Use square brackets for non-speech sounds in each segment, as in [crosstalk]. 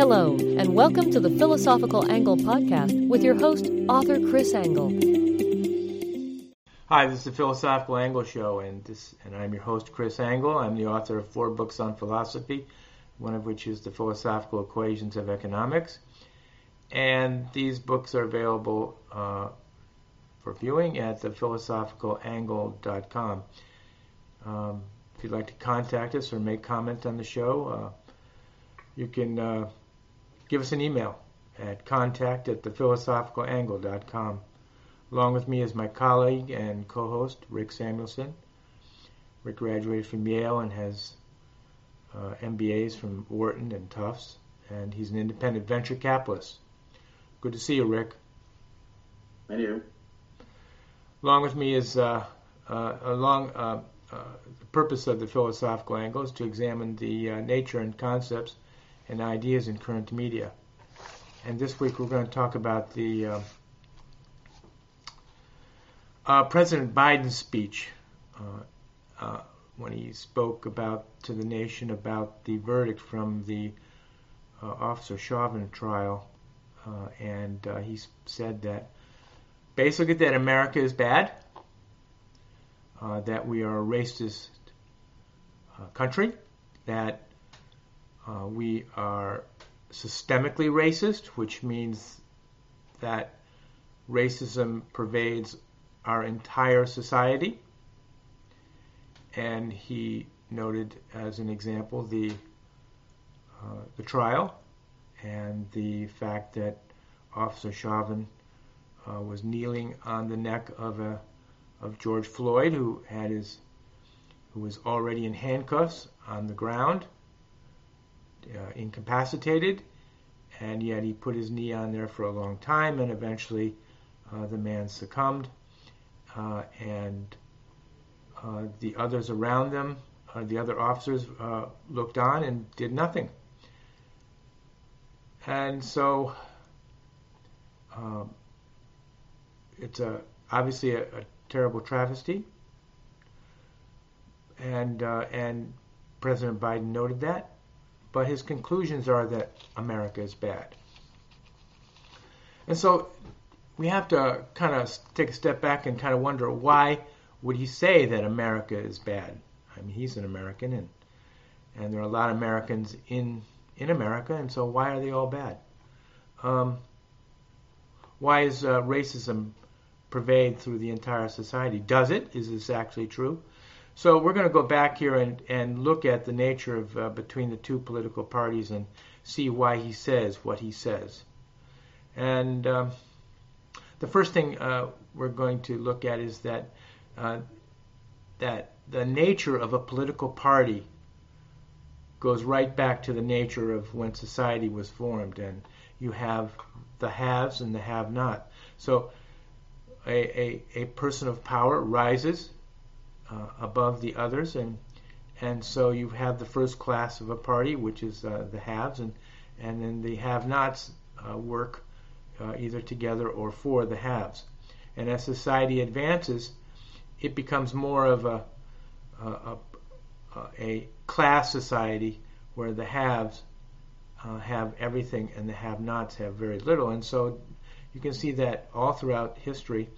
Hello, and welcome to the Philosophical Angle podcast with your host, author Chris Angle. Hi, this is the Philosophical Angle Show, and this, and I'm your host, Chris Angle. I'm the author of four books on philosophy, one of which is the Philosophical Equations of Economics, and these books are available uh, for viewing at thephilosophicalAngle.com. Um, if you'd like to contact us or make comment on the show, uh, you can uh, give us an email at contact at thephilosophicalAngle.com. Along with me is my colleague and co-host, Rick Samuelson. Rick graduated from Yale and has uh, MBAs from Wharton and Tufts, and he's an independent venture capitalist. Good to see you, Rick. And you. Along with me is uh, uh, along uh, uh, the purpose of the philosophical angle is to examine the uh, nature and concepts and ideas in current media. And this week we're going to talk about the uh, uh, President Biden's speech uh, uh, when he spoke about to the nation about the verdict from the uh, Officer Chauvin trial, and he said that basically that America is bad, that we are a racist country, that uh, we are systemically racist, which means that racism pervades our entire society. And he noted as an example the uh, the trial and the fact that Officer Chauvin uh, was kneeling on the neck of a of George Floyd, who had his who was already in handcuffs on the ground uh, incapacitated, and yet he put his knee on there for a long time, and eventually uh, the man succumbed, uh, and uh, the others around them, uh, the other officers, looked on and did nothing. And so um, it's a obviously a, a terrible travesty, and and President Biden noted that, but his conclusions are that America is bad. And so we have to kind of take a step back and kind of wonder why would he say that America is bad? I mean, he's an American, and and there are a lot of Americans in in America, and so why are they all bad? Um, why is uh, racism pervade through the entire society? Does it? Is this actually true? So we're going to go back here and, and look at the nature of uh, between the two political parties and see why he says what he says. And um, the first thing uh, we're going to look at is that uh, that the nature of a political party goes right back to the nature of when society was formed, and you have the haves and the have-not. So a, a, a person of power rises uh, above the others, and and so you have the first class of a party, which is uh, the haves, and and then the have-nots uh, work uh, either together or for the haves. And as society advances, it becomes more of a a, a, class society where the haves uh, have everything and the have-nots have very little. And so you can see that all throughout history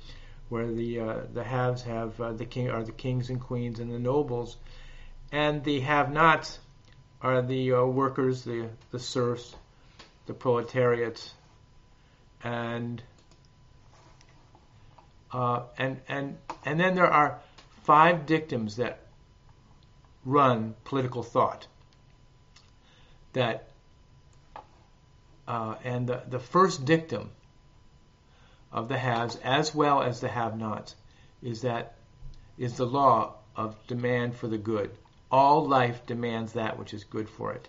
where the uh, the haves have uh, the king are the kings and queens and the nobles, and the have-nots are the uh, workers, the the serfs, the proletariats, and uh, and and and then there are five dictums that run political thought. That uh, and the the first dictum of the haves as well as the have-nots is that is the law of demand for the good. All life demands that which is good for it.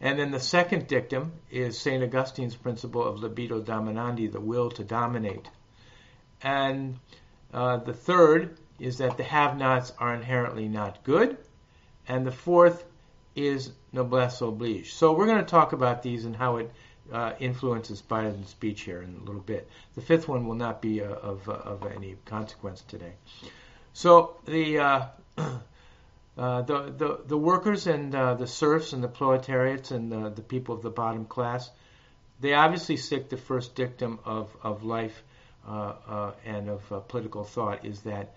And then the second dictum is St. Augustine's principle of libido dominandi, the will to dominate. And uh, the third is that the have nots are inherently not good. And the fourth is noblesse oblige. So we're going to talk about these and how it uh, influences Biden's speech here in a little bit. The fifth one will not be uh, of, uh, of any consequence today. So the uh, [clears throat] uh, the, the the workers and uh, the serfs and the proletariats and the, the people of the bottom class, they obviously seek the first dictum of of life uh, and of political thought is that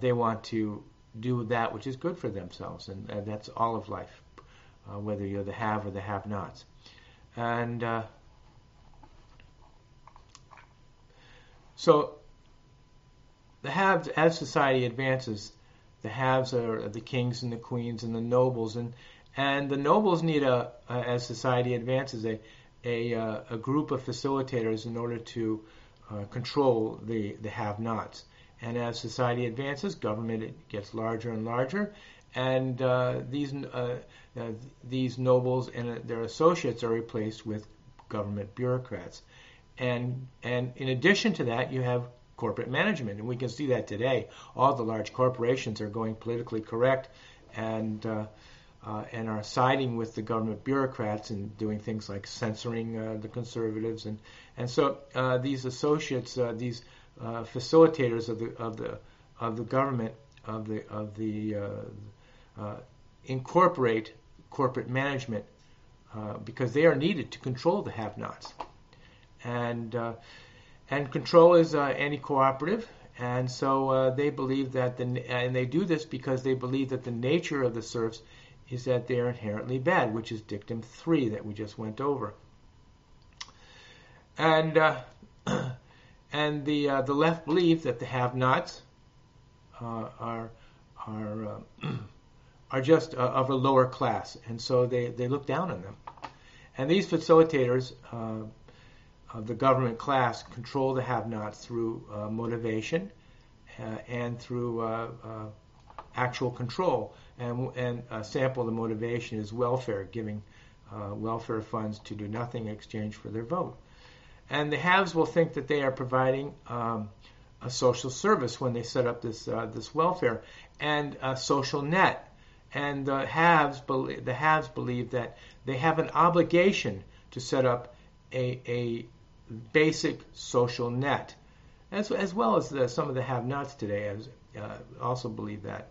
they want to do that which is good for themselves, and, and that's all of life, whether you're the have or the have-nots, and so the haves as society advances the haves are the kings and the queens and the nobles, and and the nobles need a, a as society advances a a, uh, a group of facilitators in order to uh, control the the have-nots. And as society advances, government gets larger and larger, and uh, these uh, these nobles and their associates are replaced with government bureaucrats. And and in addition to that, you have corporate management. And we can see that today. All the large corporations are going politically correct and uh, uh, and are siding with the government bureaucrats and doing things like censoring uh, the conservatives. And and so uh, these associates, uh, these uh, facilitators of the of the of the government of the of the incorporate corporate management because they are needed to control the have-nots. And and control is uh, anti-cooperative, and so uh, they believe that the and they do this because they believe that the nature of the serfs is that they are inherently bad, which is dictum three that we just went over. And uh, [clears throat] and the uh, the left believe that the have-nots uh, are are uh, [clears throat] are just of a lower class, and so they, they look down on them. And these facilitators of the government class control the have-nots through uh, motivation uh, and through uh, uh, actual control. And, and a sample of the motivation is welfare, giving welfare funds to do nothing in exchange for their vote. And the haves will think that they are providing um, a social service when they set up this uh, this welfare and a social net. And the haves believe, the haves believe that they have an obligation to set up a, a basic social net, as, as well as the, some of the have-nots today as, uh, also believe that.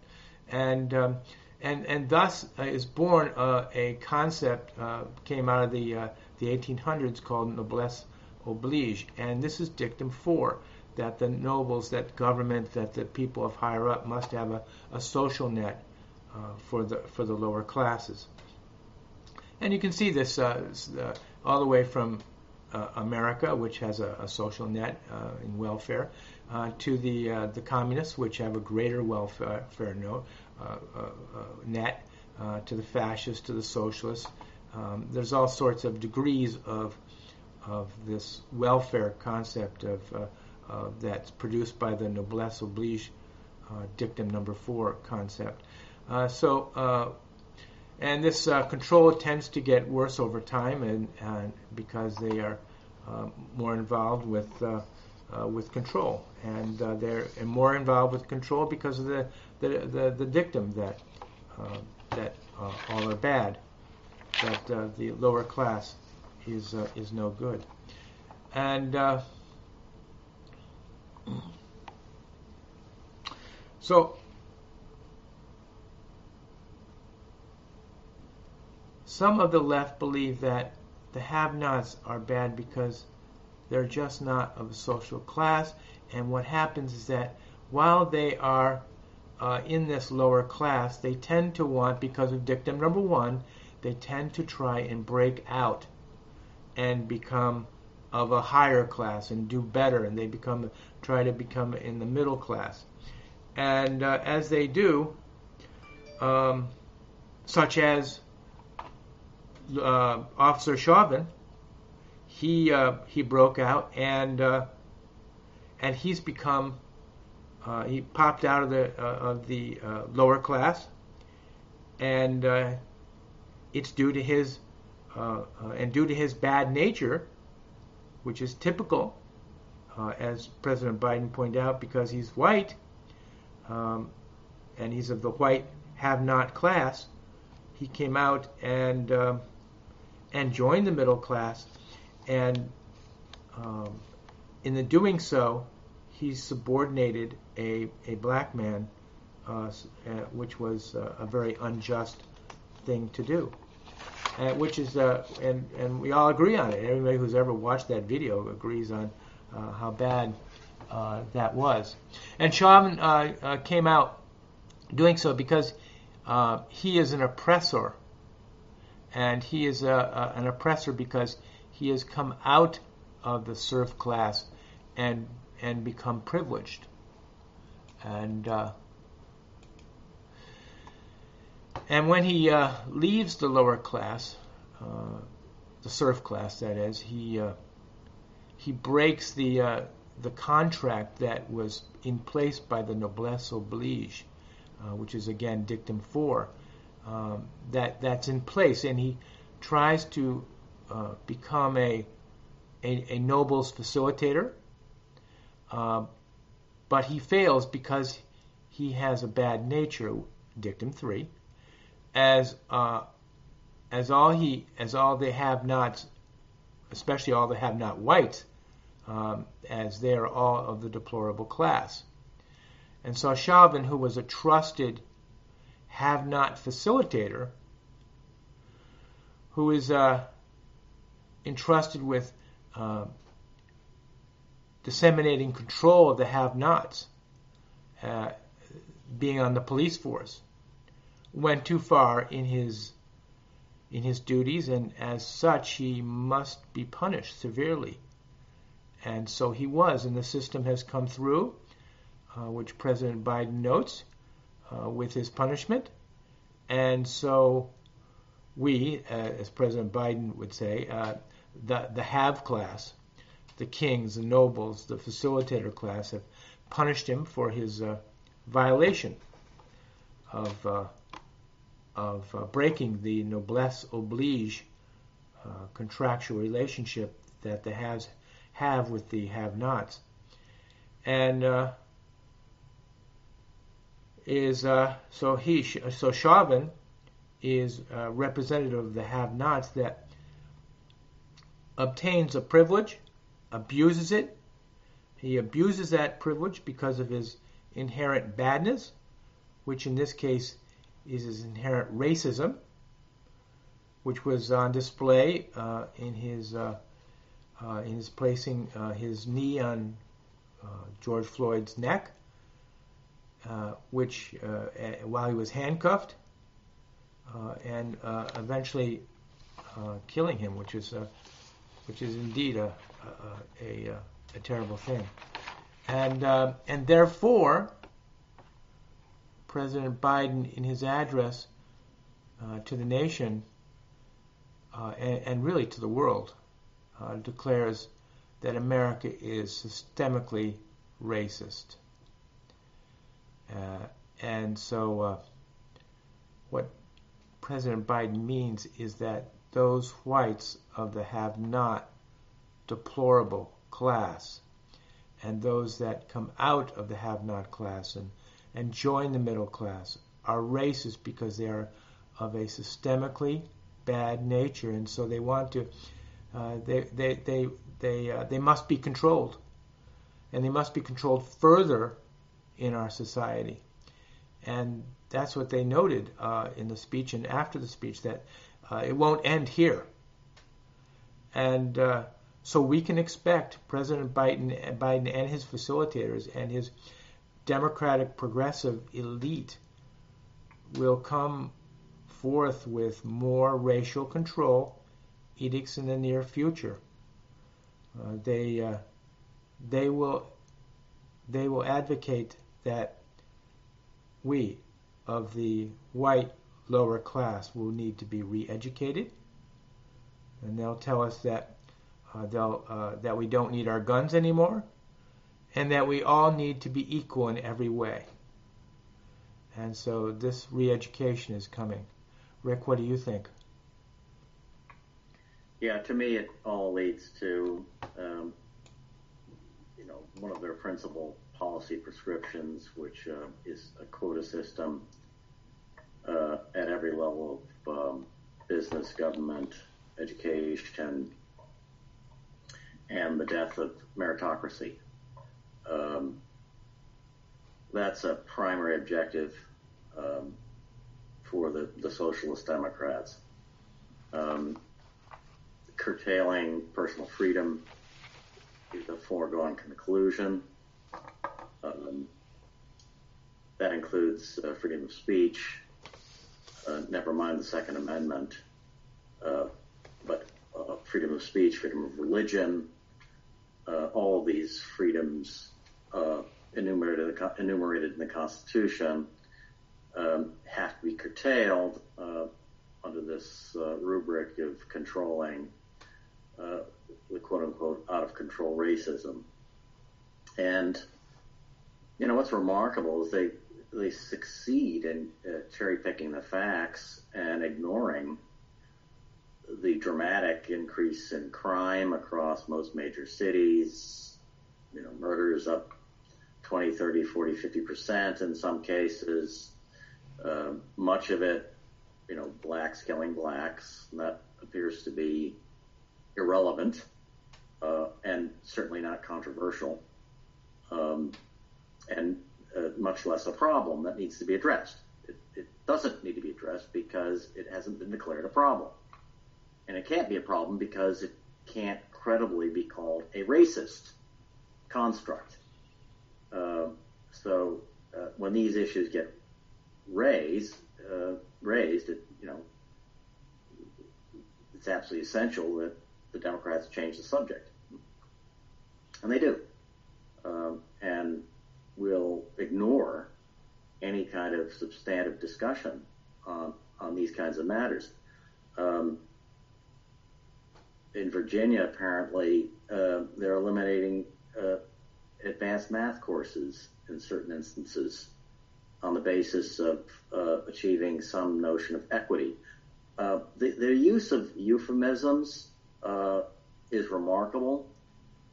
And, um, and, and thus uh, is born uh, a concept, uh, came out of the, uh, the 1800s called noblesse oblige. And this is dictum four, that the nobles, that government, that the people of higher up must have a, a social net uh, for, the, for the lower classes. And you can see this all the way from uh, America, which has a, a social net uh, in welfare, uh, to the uh, the communists, which have a greater welfare uh, uh, net, to the fascists, to the socialists. Um, there's all sorts of degrees of of this welfare concept of that's produced by the noblesse oblige dictum number four concept. So and this uh, control tends to get worse over time, and, and because they are uh, more involved with uh, uh with control, and uh, they're more involved with control because of the the, the, the dictum that uh, that all are bad, that the lower class is is no good, and. [clears throat] so Some of the left believe that the have-nots are bad because they're just not of a social class, and what happens is that while they are uh, in this lower class, they tend to want, because of dictum number one, they tend to try and break out and become of a higher class and do better, and they become try to become in the middle class. And uh, as they do, um, such as uh, Officer Chauvin, he uh, he broke out and uh, and he's become uh, he popped out of the uh, of the uh, lower class, and it's due to his and due to his bad nature, which is typical, as President Biden pointed out, because he's white, um, and he's of the white have-not class. He came out and um, and join the middle class. And um, in the doing so, he subordinated a, a black man uh, which was a very unjust thing to do. Uh, which is, uh, and and we all agree on it. Everybody who's ever watched that video agrees on uh, how bad uh, that was. And Chauvin uh, uh, came out doing so because he is an oppressor, and he is a, a, an oppressor because he has come out of the serf class and and become privileged, and and when he uh, leaves the lower class, uh, the serf class, that is, he uh, he breaks the uh, the contract that was in place by the noblesse oblige, uh, which is again dictum four. Um, that that's in place, and he tries to uh, become a, a, a noble's facilitator, but he fails because he has a bad nature. Dictum three as uh, as all he as all they have not, especially all the have not whites, um, as they are all of the deplorable class. And so Chauvin, who was a trusted have not facilitator, who is uh, entrusted with uh, disseminating control of the have nots, uh, being on the police force went too far in his in his duties, and as such he must be punished severely. And so he was, and the system has come through, uh, which President Biden notes, uh, with his punishment. And so we, uh, as President Biden would say, uh, the, the have class, the kings, the nobles, the facilitator class, have punished him for his uh, violation of uh, of uh, breaking the noblesse oblige contractual relationship that the haves have with the have-nots, and is uh, so he so Chauvin is a representative of the have-nots that obtains a privilege, abuses it. He abuses that privilege because of his inherent badness, which in this case is his inherent racism, which was on display uh, in his uh, uh, in his placing uh, his knee on uh, George Floyd's neck, uh, Uh, which uh, while he was handcuffed, uh, and eventually killing him, which is which is indeed a a, a, a terrible thing, and and therefore President Biden, in his address uh, to the nation uh, and, and, really to the world, uh, declares that America is systemically racist. Uh, and so, uh, what President Biden means is that those whites of the have not deplorable class and those that come out of the have not class and and join the middle class are racist because they are of a systemically bad nature, and so they want to. Uh, they they they they uh, they must be controlled, and they must be controlled further in our society, and that's what they noted uh, in the speech and after the speech that uh, it won't end here, and uh, so we can expect President Biden, Biden and his facilitators and his Democratic progressive elite will come forth with more racial control edicts in the near future. Uh, they uh, they will they will advocate that we of the white lower class will need to be re-educated, and they'll tell us that uh, they'll uh, that we don't need our guns anymore, and that we all need to be equal in every way. And so this re-education is coming. Rick, what do you think? Yeah, to me, it all leads to, um, you know, one of their principal policy prescriptions, which uh, is a quota system uh, at every level of um, business, government, education, and the death of meritocracy. Um, that's a primary objective um, for the, the Socialist Democrats. Um, curtailing personal freedom is a foregone conclusion. Um, that includes uh, freedom of speech, uh, never mind the Second Amendment, uh, but uh, freedom of speech, freedom of religion, uh, all of these freedoms uh, enumerated, enumerated in the Constitution um, have to be curtailed under this rubric of controlling the quote unquote out of control racism. And you know what's remarkable is they they succeed in uh, cherry picking the facts and ignoring the dramatic increase in crime across most major cities. You know, murders up 20, 30, 40, 50% in some cases. Uh, much of it, you know, blacks killing blacks. That appears to be irrelevant uh, and certainly not controversial. Um, and uh, much less a problem that needs to be addressed. It, it doesn't need to be addressed because it hasn't been declared a problem. And it can't be a problem because it can't credibly be called a racist construct. Uh, so uh, when these issues get raised, uh, raised, it, you know, it's absolutely essential that the Democrats change the subject, and they do. Um, and will ignore any kind of substantive discussion on, on these kinds of matters. Um, in Virginia, apparently, uh, they're eliminating uh, advanced math courses in certain instances on the basis of uh, achieving some notion of equity. Uh, the, their use of euphemisms uh, is remarkable.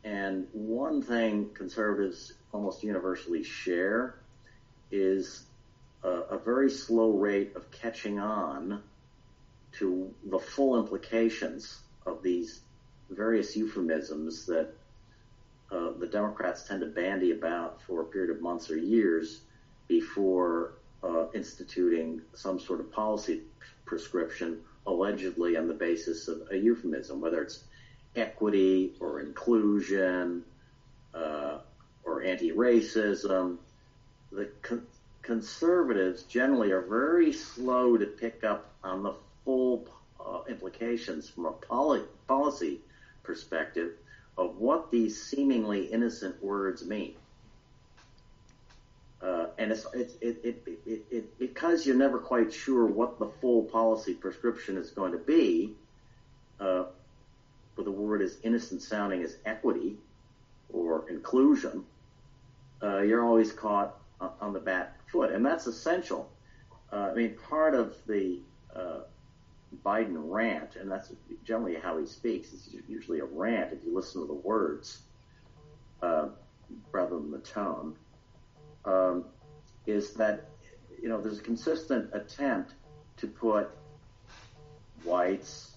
And one thing conservatives almost universally share is a, a very slow rate of catching on to the full implications of these various euphemisms that uh, the Democrats tend to bandy about for a period of months or years before uh, instituting some sort of policy prescription allegedly on the basis of a euphemism, whether it's equity or inclusion uh, or anti-racism. The con- conservatives generally are very slow to pick up on the full uh, implications from a poli- policy perspective of what these seemingly innocent words mean. Uh, and it's, it, it, it, because you're never quite sure what the full policy prescription is going to be, uh, with a word as innocent sounding as equity inclusion, uh, you're always caught on the back foot, and that's essential. Uh, I mean, part of the uh, Biden rant, and that's generally how he speaks. It's usually a rant if you listen to the words uh, rather than the tone. Um, is that you know there's a consistent attempt to put whites,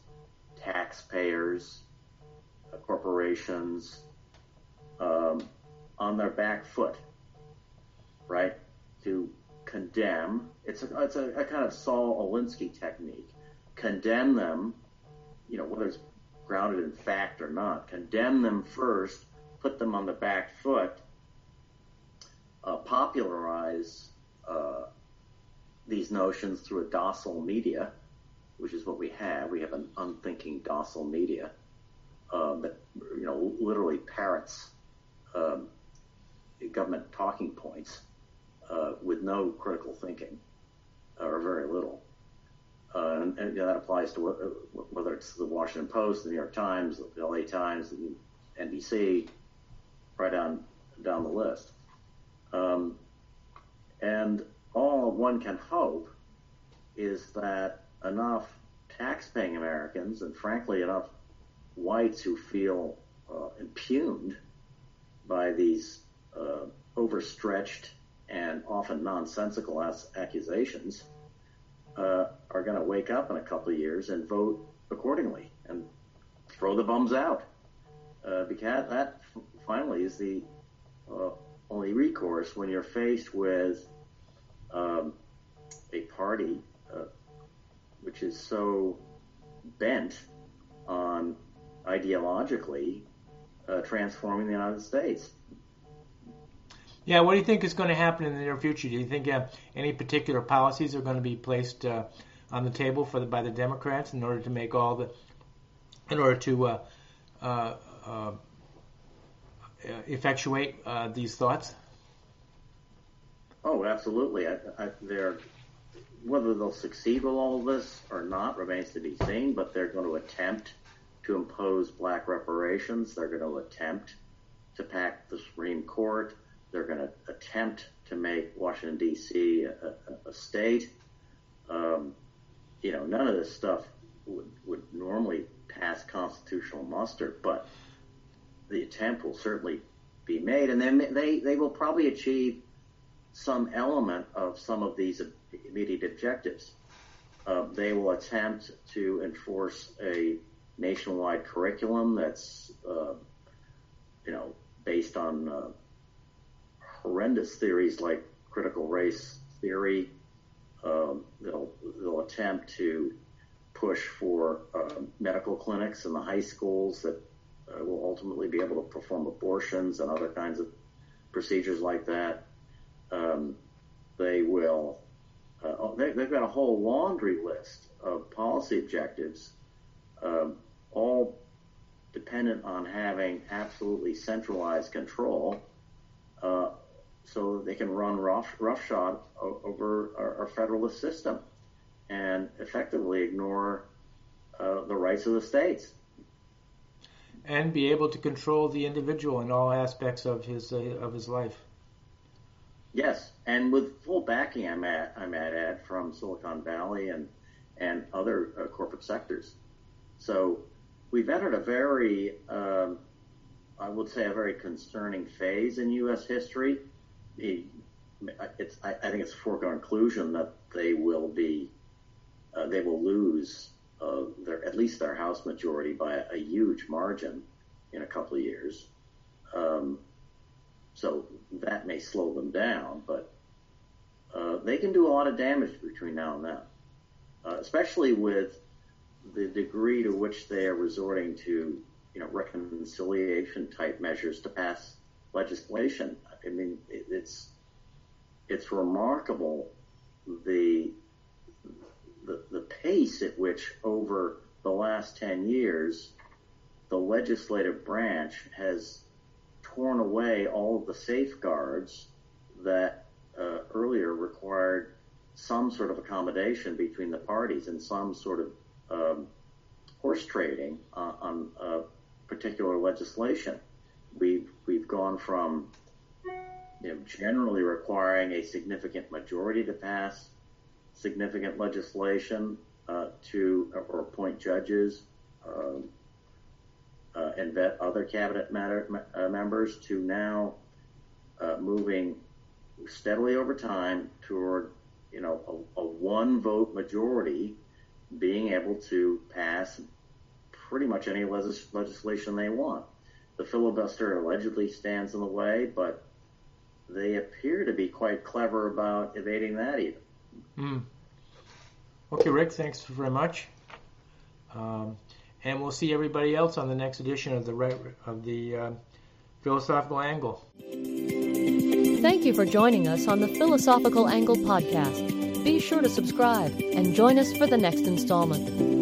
taxpayers, uh, corporations um, on their back foot, right? To condemn. It's a, it's a, a kind of Saul Alinsky technique. Condemn them, you know, whether it's grounded in fact or not. Condemn them first, put them on the back foot, uh, popularize uh, these notions through a docile media, which is what we have. We have an unthinking docile media um, that you know literally parrots um, government talking points uh, with no critical thinking or very little. Uh, and, and you know, that applies to uh, whether it's the Washington Post, the New York Times, the LA Times, the NBC, right on down the list. Um, and all one can hope is that enough tax-paying Americans, and frankly enough whites who feel uh, impugned by these uh, overstretched and often nonsensical accusations uh, are going to wake up in a couple of years and vote accordingly and throw the bums out. Uh, because that finally is the only recourse when you're faced with um, a party which is so bent on ideologically uh, transforming the United States. Yeah, what do you think is going to happen in the near future? Do you think uh, any particular policies are going to be placed uh, on the table for the, by the Democrats in order to make all the, in order to uh, uh, uh effectuate uh, these thoughts? Oh, absolutely. I, I, they're whether they'll succeed with all of this or not remains to be seen. But they're going to attempt to impose black reparations. They're going to attempt to pack the Supreme Court. They're going to attempt to make Washington D.C. a, a, state. Um, you know, none of this stuff would, would normally pass constitutional muster, but the attempt will certainly be made, and then they they will probably achieve some element of some of these immediate objectives. Uh, they will attempt to enforce a nationwide curriculum that's, uh, you know, based on uh, horrendous theories like critical race theory. Um, they'll they'll attempt to push for uh, medical clinics in the high schools that uh, will ultimately be able to perform abortions and other kinds of procedures like that. Um, they will. Uh, oh, they, have got a whole laundry list of policy objectives, um, all dependent on having absolutely centralized control uh, so they can run rough, roughshod over our, our, federalist system and effectively ignore uh, the rights of the states. And be able to control the individual in all aspects of his uh, of his life. Yes, and with full backing, I might, I might add, from Silicon Valley and and other uh, corporate sectors. So we've entered a very, um, I would say, a very concerning phase in U.S. history it's, I, think it's a foregone conclusion that they will be, uh, they will lose uh, their, at least their House majority by a, a huge margin in a couple of years. Um, so that may slow them down, but uh, they can do a lot of damage between now and then, uh, especially with the degree to which they are resorting to, you know, reconciliation type measures to pass legislation. I mean, it's it's remarkable the, the the pace at which over the last ten years the legislative branch has torn away all of the safeguards that uh, earlier required some sort of accommodation between the parties and some sort of um, horse trading uh, on uh, particular legislation. We've we've gone from you know, generally requiring a significant majority to pass significant legislation uh, to or appoint judges um, uh, and vet other cabinet matter, uh, members to now uh, moving steadily over time toward you know a, a one vote majority being able to pass pretty much any legis- legislation they want. The filibuster allegedly stands in the way, but they appear to be quite clever about evading that even. Mm. Okay, Rick, thanks very much. Um, and we'll see everybody else on the next edition of the of the uh, Philosophical Angle. Thank you for joining us on the Philosophical Angle podcast. Be sure to subscribe and join us for the next installment.